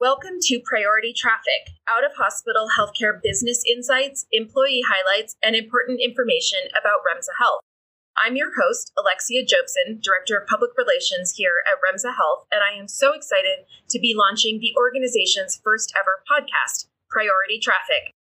Welcome to Priority Traffic, out of hospital healthcare business insights, employee highlights, and important information about Remsa Health. I'm your host, Alexia Jobson, Director of Public Relations here at Remsa Health, and I am so excited to be launching the organization's first ever podcast, Priority Traffic.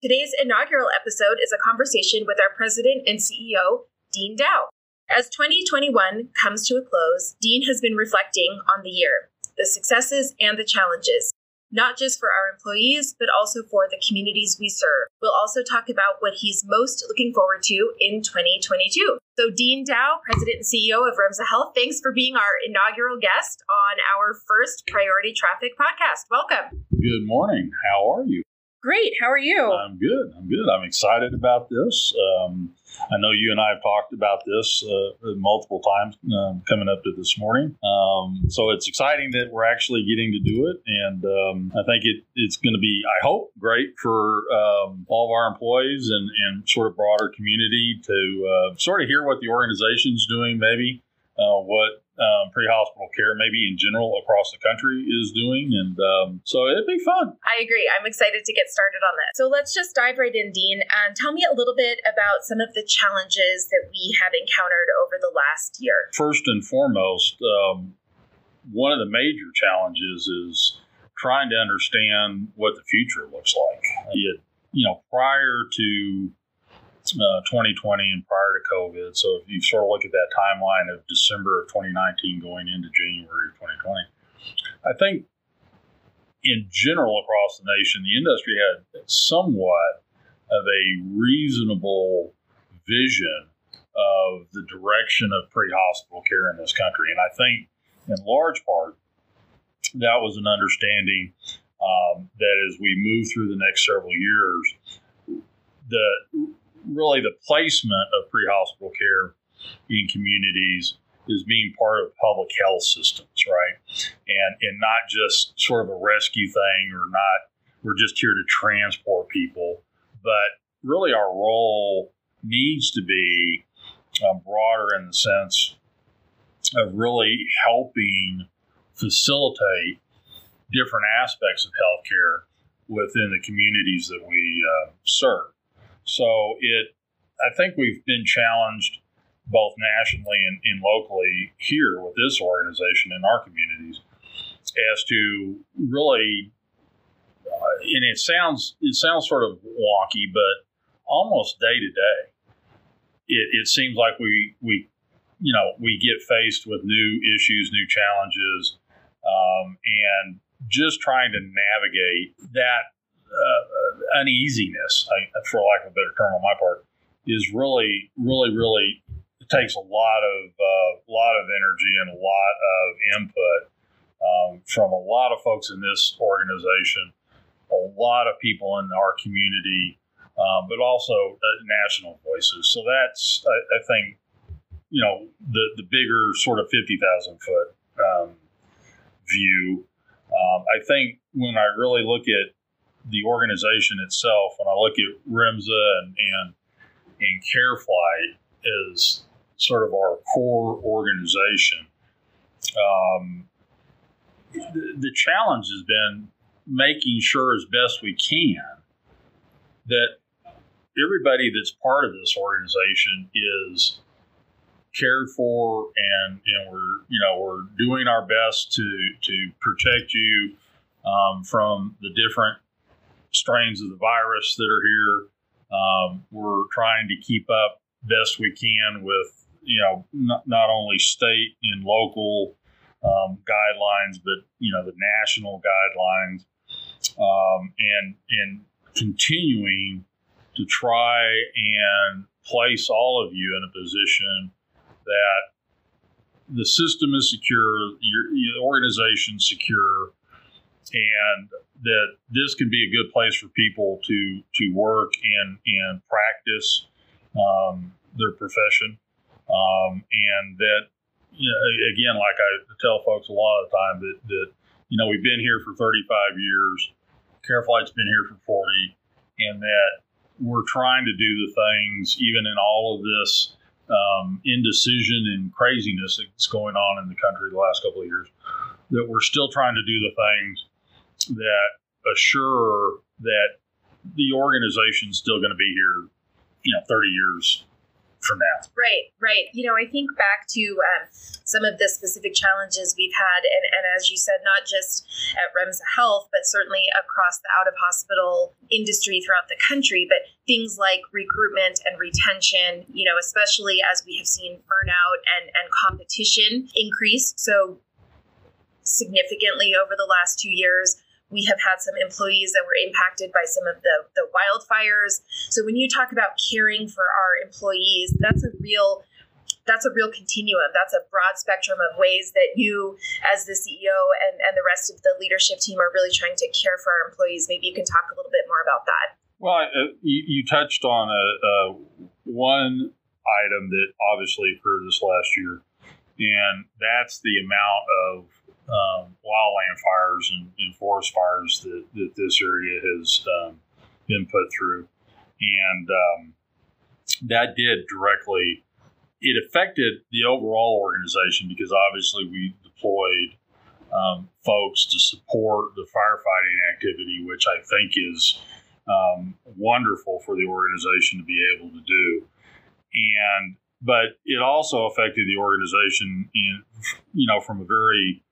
Today's inaugural episode is a conversation with our president and CEO, Dean Dow. As 2021 comes to a close, Dean has been reflecting on the year the successes and the challenges, not just for our employees, but also for the communities we serve. We'll also talk about what he's most looking forward to in 2022. So, Dean Dow, President and CEO of Remsa Health, thanks for being our inaugural guest on our first Priority Traffic podcast. Welcome. Good morning. How are you? Great. How are you? I'm good. I'm good. I'm excited about this. Um, I know you and I have talked about this uh, multiple times um, coming up to this morning. Um, so it's exciting that we're actually getting to do it. And um, I think it, it's going to be, I hope, great for um, all of our employees and, and sort of broader community to uh, sort of hear what the organization's doing, maybe uh, what um, pre-hospital care, maybe in general across the country, is doing, and um, so it'd be fun. I agree. I'm excited to get started on this. So let's just dive right in, Dean, and tell me a little bit about some of the challenges that we have encountered over the last year. First and foremost, um, one of the major challenges is trying to understand what the future looks like. It, you know, prior to uh, 2020 and prior to COVID. So if you sort of look at that timeline of December of 2019 going into January of 2020, I think in general across the nation, the industry had somewhat of a reasonable vision of the direction of pre-hospital care in this country. And I think in large part, that was an understanding um, that as we move through the next several years, the really the placement of pre-hospital care in communities is being part of public health systems, right? And and not just sort of a rescue thing or not we're just here to transport people, but really our role needs to be um, broader in the sense of really helping facilitate different aspects of healthcare within the communities that we uh, serve. So it, I think we've been challenged both nationally and, and locally here with this organization in our communities as to really, uh, and it sounds it sounds sort of wonky, but almost day to day, it, it seems like we we you know we get faced with new issues, new challenges, um, and just trying to navigate that uneasiness, for lack of a better term on my part, is really, really, really it takes a lot of uh, lot of energy and a lot of input um, from a lot of folks in this organization, a lot of people in our community, um, but also uh, national voices. So that's, I, I, think, you know, the the bigger sort of fifty thousand foot um, view. Um, I think when I really look at the organization itself, when I look at REMSA and, and, and CareFlight as sort of our core organization, um, the, the challenge has been making sure as best we can that everybody that's part of this organization is cared for and, and we're you know we're doing our best to to protect you um, from the different strains of the virus that are here. Um, we're trying to keep up best we can with you know not, not only state and local um, guidelines, but you know the national guidelines, um, and and continuing to try and place all of you in a position that the system is secure, your, your organization secure, and that this can be a good place for people to to work and and practice um, their profession, um, and that you know, again, like I tell folks a lot of the time that that you know we've been here for 35 years, CareFlight's been here for 40, and that we're trying to do the things even in all of this um, indecision and craziness that's going on in the country the last couple of years that we're still trying to do the things that assure that the organization's still going to be here, you know, 30 years from now. Right, right. You know, I think back to um, some of the specific challenges we've had, and, and as you said, not just at Remsa Health, but certainly across the out of hospital industry throughout the country, but things like recruitment and retention, you know, especially as we have seen burnout and, and competition increase so significantly over the last two years we have had some employees that were impacted by some of the, the wildfires. So when you talk about caring for our employees, that's a real that's a real continuum. That's a broad spectrum of ways that you, as the CEO and, and the rest of the leadership team, are really trying to care for our employees. Maybe you can talk a little bit more about that. Well, uh, you, you, touched on a, a one item that obviously occurred this last year, and that's the amount of um, wildland fires and, and, forest fires that, that this area has um, been put through. And um, that did directly, it affected the overall organization because obviously we deployed um, folks to support the firefighting activity, which I think is um, wonderful for the organization to be able to do. And but it also affected the organization in you know from a very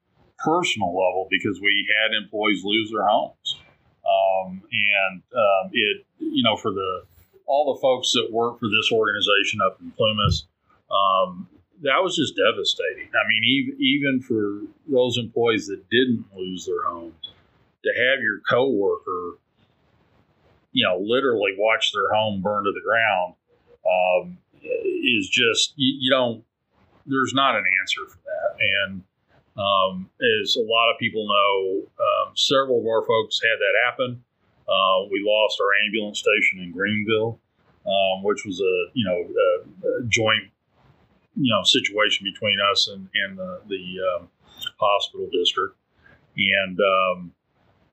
personal level because we had employees lose their homes. Um, and um, it, you know, for the all the folks that work for this organization up in Plumas, um, that was just devastating. I mean, even even for those employees that didn't lose their homes, to have your coworker, you know, literally watch their home burn to the ground, um, is just you, you don't. There's not an answer for that, and um, as a lot of people know, um, several of our folks had that happen. Uh, we lost our ambulance station in Greenville, um, which was a you know a, a joint you know situation between us and, and the, the um, hospital district, and um,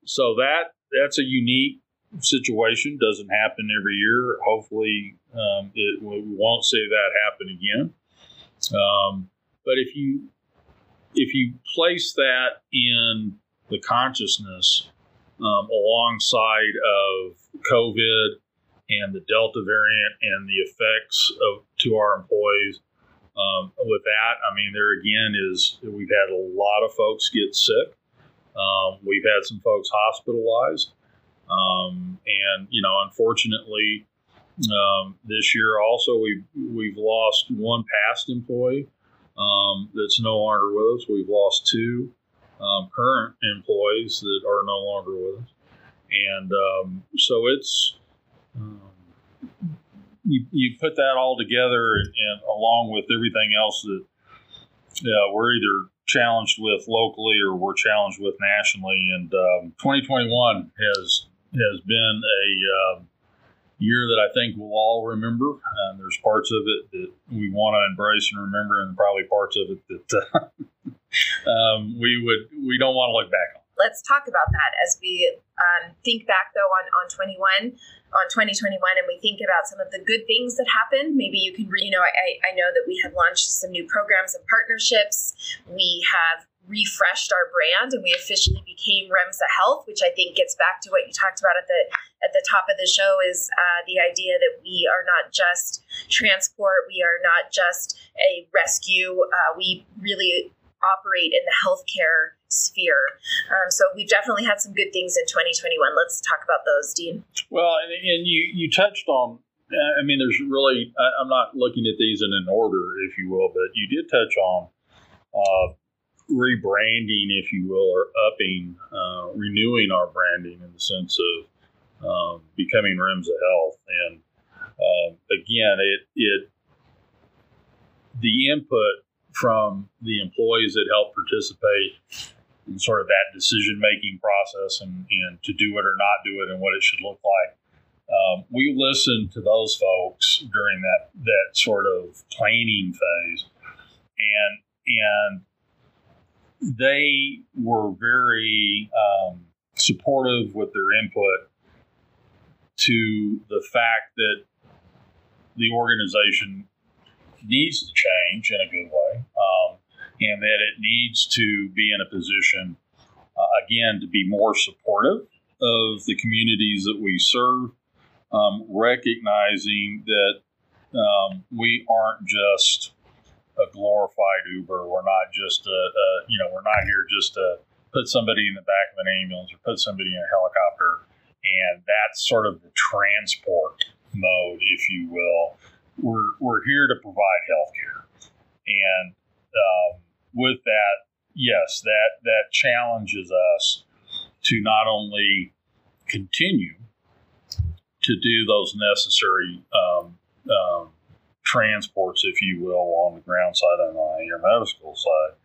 so that that's a unique situation. Doesn't happen every year. Hopefully, um, it, we won't see that happen again. but if you if you place that in the consciousness um, alongside of COVID and the Delta variant and the effects of to our employees, um, with that, I mean, there again is we've had a lot of folks get sick. Um, we've had some folks hospitalized, um, and you know, unfortunately, um, this year also we we've, we've lost one past employee um, that's no longer with us. We've lost two um, current employees that are no longer with us. And um, so it's, um, you, you put that all together and, and along with everything else that uh, we're either challenged with locally or we're challenged with nationally. And 2021 um, has has been a um, year that I think we'll all remember. And there's parts of it that we want to embrace and remember, and probably parts of it that uh, um, we would we don't want to look back on. Let's talk about that as we um, think back though on on 21 on 2021 and we think about some of the good things that happened maybe you can you know I, I know that we have launched some new programs and partnerships we have refreshed our brand and we officially became Remsa Health, which I think gets back to what you talked about at the at the top of the show is uh, the idea that we are not just transport, we are not just a rescue. Uh, we really operate in the healthcare sphere. Um, so we've definitely had some good things in 2021. Let's talk about those, Dean. Well, and, and you you touched on. I mean, there's really. I'm not looking at these in an order, if you will, but you did touch on uh, rebranding, if you will, or upping, uh, renewing our branding in the sense of um, becoming of Health. And uh, again, it it the input from the employees that help participate in sort of that decision making process and, and to do it or not do it and what it should look like. Um, we listened to those folks during that that sort of planning phase, and and they were very um, supportive with their input to the fact that the organization needs to change in a good way um, and that it needs to be in a position uh, again, to be more supportive of the communities that we serve, um, recognizing that um, we aren't just a glorified Uber. We're not just a, a, you know, we're not here just to put somebody in the back of an ambulance or put somebody in a helicopter. And that's sort of the transport mode, if you will. We're, we're here to provide health care. And um, with that, yes, that, that challenges us to not only continue to do those necessary um, um, transports, if you will, on the ground side and on the air medical side,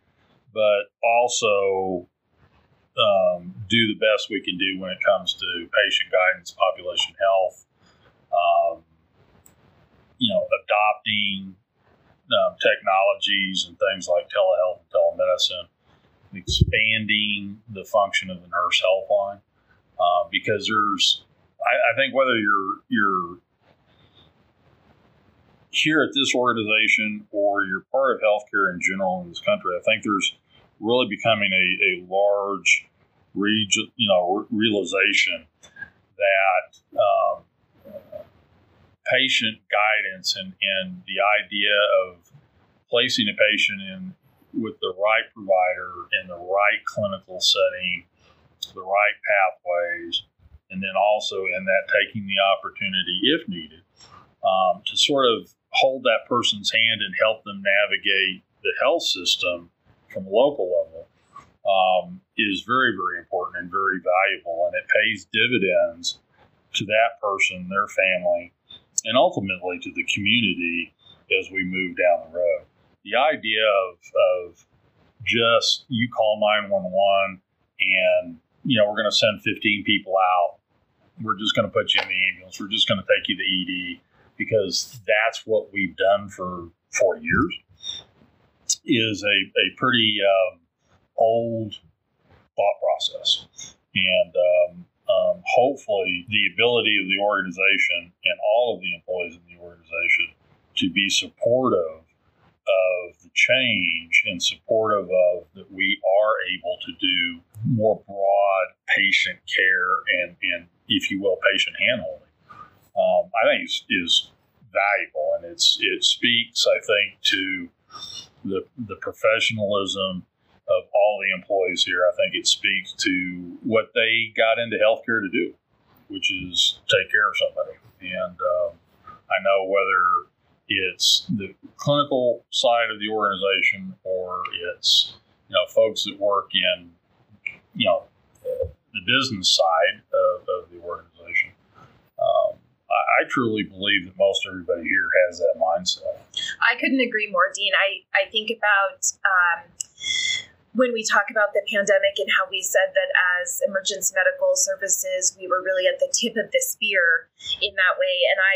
but also um, do the best we can do when it comes to patient guidance, population health, um, you know, adopting um, technologies and things like telehealth and telemedicine, expanding the function of the nurse helpline, uh, because there's, I, I think whether you're you're here at this organization or you're part of healthcare in general in this country, I think there's really becoming a, a large region, you know, realization that um, patient guidance and, and the idea of placing a patient in with the right provider in the right clinical setting, the right pathways, and then also in that taking the opportunity, if needed, um, to sort of hold that person's hand and help them navigate the health system from a local level um, is very, very important and very valuable. And it pays dividends to that person, their family, and ultimately to the community as we move down the road. The idea of, of just you call 911 and you know we're going to send 15 people out we're just going to put you in the ambulance we're just going to take you to ED because that's what we've done for four years, is a, a pretty um, old thought process. And um, um, hopefully, the ability of the organization and all of the employees in the organization to be supportive of the change and supportive of that we are able to do more broad patient care and, and if you will, patient handholding um, I think is, is valuable, and it's it speaks, I think, to the the professionalism of all the employees here. I think it speaks to what they got into healthcare to do, which is take care of somebody. And um, I know whether it's the clinical side of the organization or it's you know folks that work in you know the business side of, of the organization. Um, I truly believe that most everybody here has that mindset. I couldn't agree more, Dean. I, I think about um, when we talk about the pandemic and how we said that as emergency medical services, we were really at the tip of the spear in that way. And I,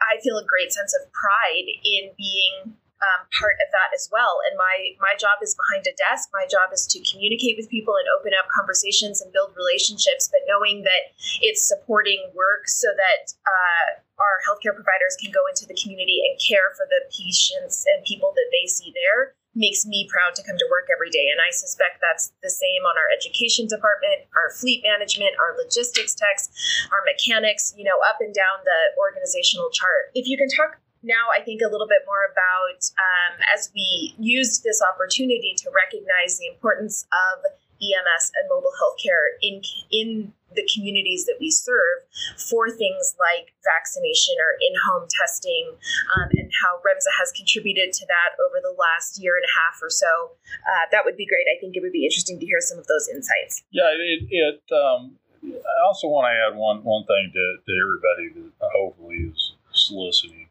I feel a great sense of pride in being um, part of that as well. And my my job is behind a desk. My job is to communicate with people and open up conversations and build relationships. But knowing that it's supporting work so that uh, our healthcare providers can go into the community and care for the patients and people that they see there makes me proud to come to work every day. And I suspect that's the same on our education department, our fleet management, our logistics techs, our mechanics, you know, up and down the organizational chart. If you can talk now I think a little bit more about um, as we used this opportunity to recognize the importance of EMS and mobile healthcare in in the communities that we serve for things like vaccination or in-home testing, um, and how REMSA has contributed to that over the last year and a half or so. Uh, that would be great. I think it would be interesting to hear some of those insights. Yeah, it. it um, I also want to add one one thing to, to everybody that hopefully is listening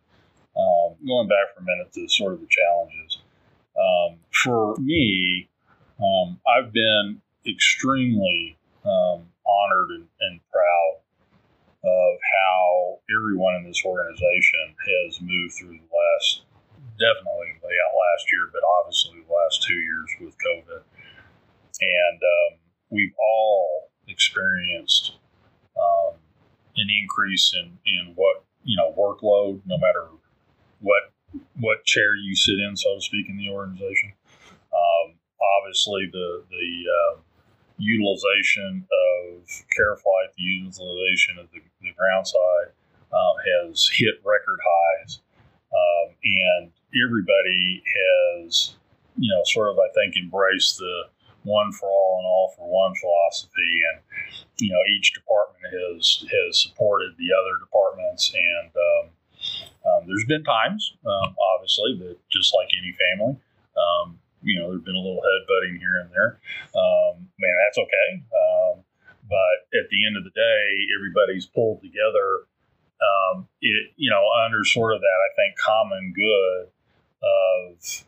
um, going back for a minute to sort of the challenges. Um, for me, um, I've been extremely um, honored and, and, proud of how everyone in this organization has moved through the last, definitely out last year, but obviously the last two years with COVID. And um, we've all experienced um, an increase in, in what, you know, workload, no matter what what chair you sit in, so to speak, in the organization. Um, obviously, the the uh, utilization of CareFlight, the utilization of the, the ground side um, has hit record highs. Um, and everybody has, you know, sort of, I think, embraced the one for all and all for one philosophy. And, you know, each department has, has supported the other departments. And um, um there's been times, um, obviously, that just like any family, um, you know, there's been a little headbutting here and there. man, that's okay. but at the end of the day, everybody's pulled together um, it, you know, under sort of that, I think, common good of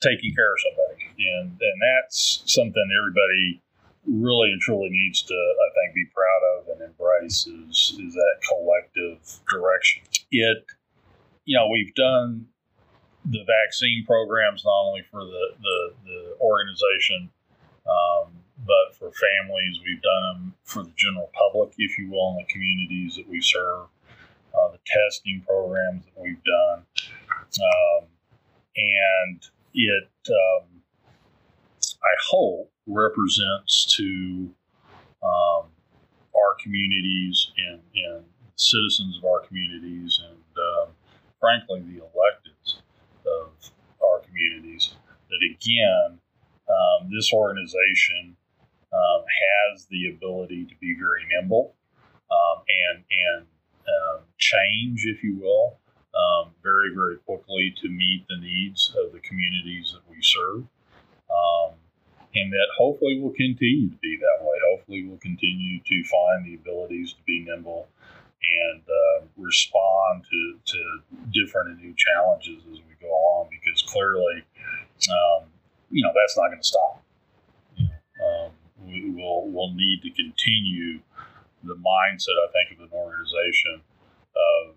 taking care of somebody. And, and that's something everybody really and truly needs to, I think, be proud of and embrace is, is that collective direction. It, you know, we've done the vaccine programs not only for the, the, the organization, um, but for families. We've done them for the general public, if you will, in the communities that we serve uh, the testing programs that we've done. Um, and it, um, I hope, represents to um, our communities and, and, citizens of our communities and, frankly, the electeds of our communities that, again, um, this organization um, has the ability to be very nimble and, and um, change, if you will, um, very, very quickly to meet the needs of the communities that we serve. Um, and that hopefully will continue to be that way. Hopefully, we'll continue to find the abilities to be nimble and uh, respond to, to different and new challenges as we go on because clearly, um, you know, that's not going to stop. Um, we will we'll need to continue the mindset, I think, of an organization of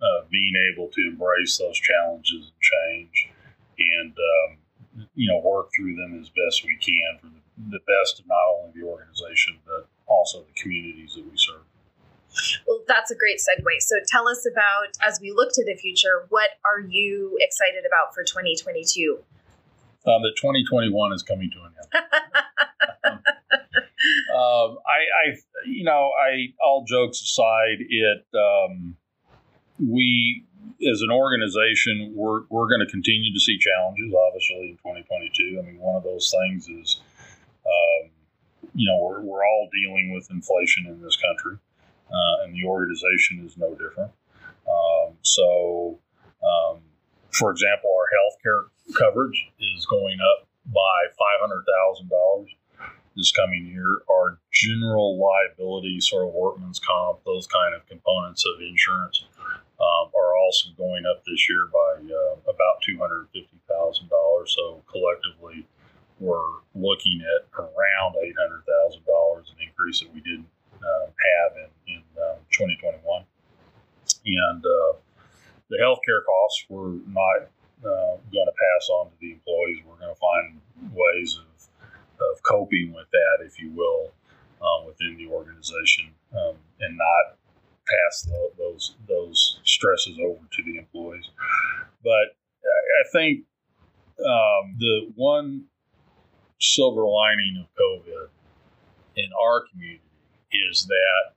uh, being able to embrace those challenges and change and, um, you know, work through them as best we can for the best of not only the organization, but also the communities that we serve. Well, that's a great segue. So tell us about, as we look to the future, what are you excited about for 2022? Um, that 2021 is coming to an end. um, I, I, you know, I all jokes aside, it um, we as an organization we're we're going to continue to see challenges, obviously in 2022. I mean, one of those things is, um, you know, we're we're all dealing with inflation in this country, uh, and the organization is no different. Um, so, um, for example, our health care coverage is going up by five hundred thousand dollars this coming year Our general liability, sort of workman's comp, those kind of components of insurance um, are also going up this year by uh, about $250,000. So collectively, we're looking at around $800,000, an increase that we didn't uh, have in, 2021. And uh, the healthcare costs, we're not uh, going to pass on to the employees. We're going to find ways of of coping with that, if you will, um, within the organization, um, and not pass the, those those stresses over to the employees. But I think um, the one silver lining of COVID in our community is that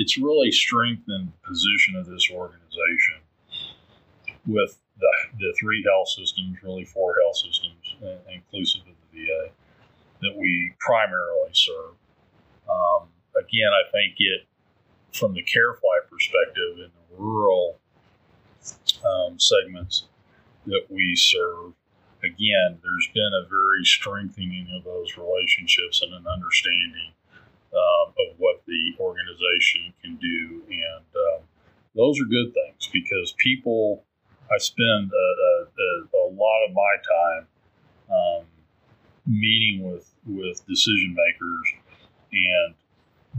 it's really strengthened the position of this organization with the, the three health systems, really four health systems, uh, inclusive of the VA that we primarily serve. Um, again, I think it, from the CareFlight perspective, in the rural um, segments that we serve, again, there's been a very strengthening of those relationships and an understanding um, of what the organization can do. And um, those are good things because people, I spend a, a, a lot of my time um, meeting with with decision makers and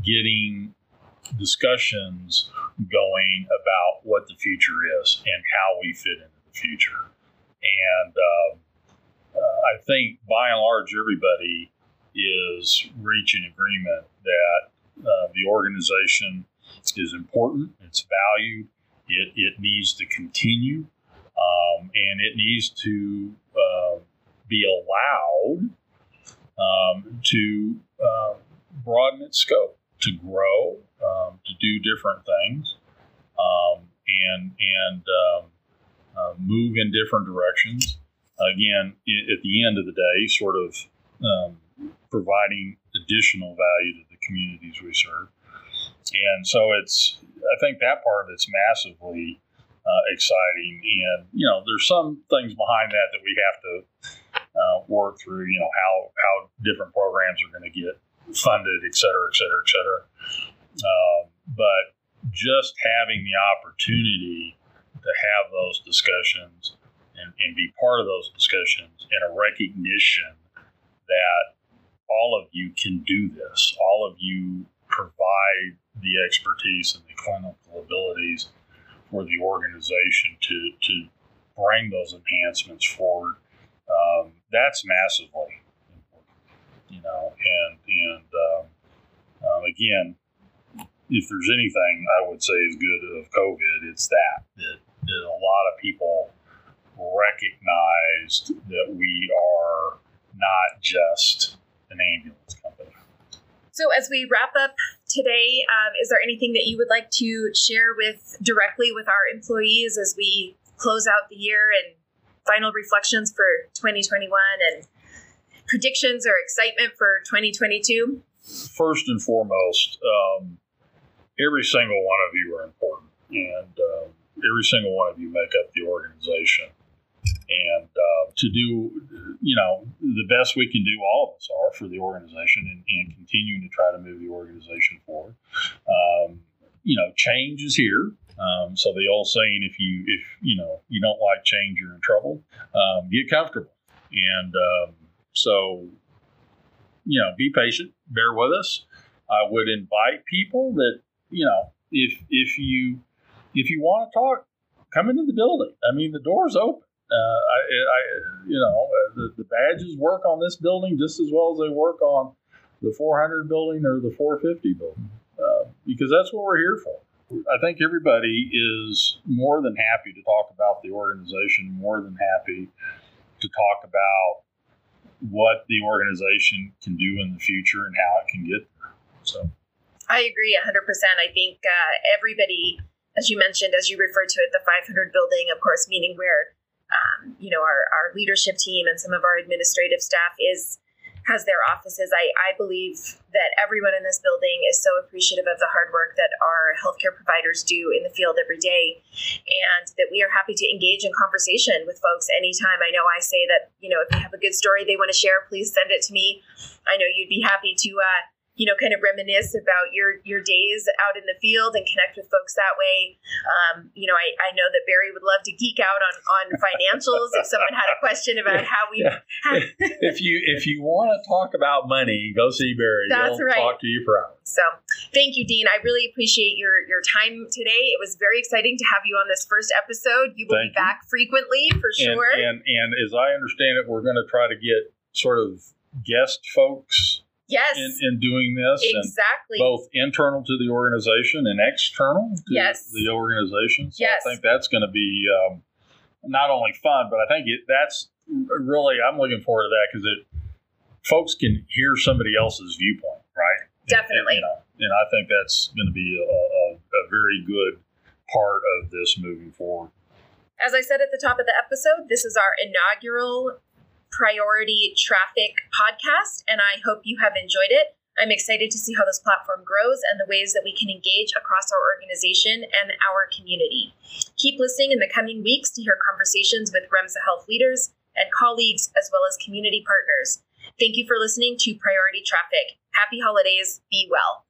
getting discussions going about what the future is and how we fit into the future. And um, uh, I think by and large, everybody is reaching agreement the organization is important, it's valued, it, it needs to continue, um, and it needs to uh, be allowed um, to uh, broaden its scope, to grow, um, to do different things, um, and and um, uh, move in different directions. Again, at the end of the day, sort of um, providing additional value to communities we serve. And so it's, I think that part of it's massively uh, exciting. And, you know, there's some things behind that that we have to uh, work through, you know, how, how different programs are going to get funded, et cetera, et cetera, et cetera. Um, but just having the opportunity to have those discussions and, and be part of those discussions and a recognition that all of you can do this. All of you provide the expertise and the clinical abilities for the organization to, to bring those enhancements forward. Um, that's massively important, you know. And and um, um, again, if there's anything I would say is good of COVID, it's that that, that a lot of people recognized that we are not just an ambulance company. So, as we wrap up today, um, is there anything that you would like to share with directly with our employees as we close out the year and final reflections for 2021 and predictions or excitement for 2022? First and foremost, um, every single one of you are important, and uh, every single one of you make up the organization and uh, to do, you know, the best we can do, all of us are for the organization and, and continuing to try to move the organization forward. Um, you know, change is here. Um, so the old saying, if you if you know you don't like change, you're in trouble. Um, get comfortable, and um, so you know, be patient, bear with us. I would invite people that you know, if if you if you want to talk, come into the building. I mean, the door's open. Uh, I, I, you know, uh, the, the badges work on this building just as well as they work on the 400 building or the 450 building, uh, because that's what we're here for. I think everybody is more than happy to talk about the organization, more than happy to talk about what the organization can do in the future and how it can get there. So, I agree 100%. I think uh, everybody, as you mentioned, as you referred to it, the 500 building, of course, meaning where um, you know, our, our leadership team and some of our administrative staff is has their offices. I, I believe that everyone in this building is so appreciative of the hard work that our healthcare providers do in the field every day, and that we are happy to engage in conversation with folks anytime. I know I say that, you know, if you have a good story they want to share, please send it to me. I know you'd be happy to uh, you know, kind of reminisce about your your days out in the field and connect with folks that way. Um, you know, I, I know that Barry would love to geek out on on financials if someone had a question about how we. Yeah. if you if you want to talk about money, go see Barry. That's He'll right. Talk to you for hours. So, thank you, Dean. I really appreciate your your time today. It was very exciting to have you on this first episode. You will thank be you. back frequently for sure. And, and and as I understand it, we're going to try to get sort of guest folks yes. in, in doing this exactly. both internal to the organization and external to yes. the organization. So yes. i think that's going to be um, not only fun but i think it, that's really i'm looking forward to that because it folks can hear somebody else's viewpoint right? Definitely and, you know, and i think that's going to be a, a, a very good part of this moving forward. As I said at the top of the episode, this is our inaugural Priority Traffic podcast, and I hope you have enjoyed it. I'm excited to see how this platform grows and the ways that we can engage across our organization and our community. Keep listening in the coming weeks to hear conversations with Remsa Health leaders and colleagues, as well as community partners. Thank you for listening to Priority Traffic. Happy holidays. Be well.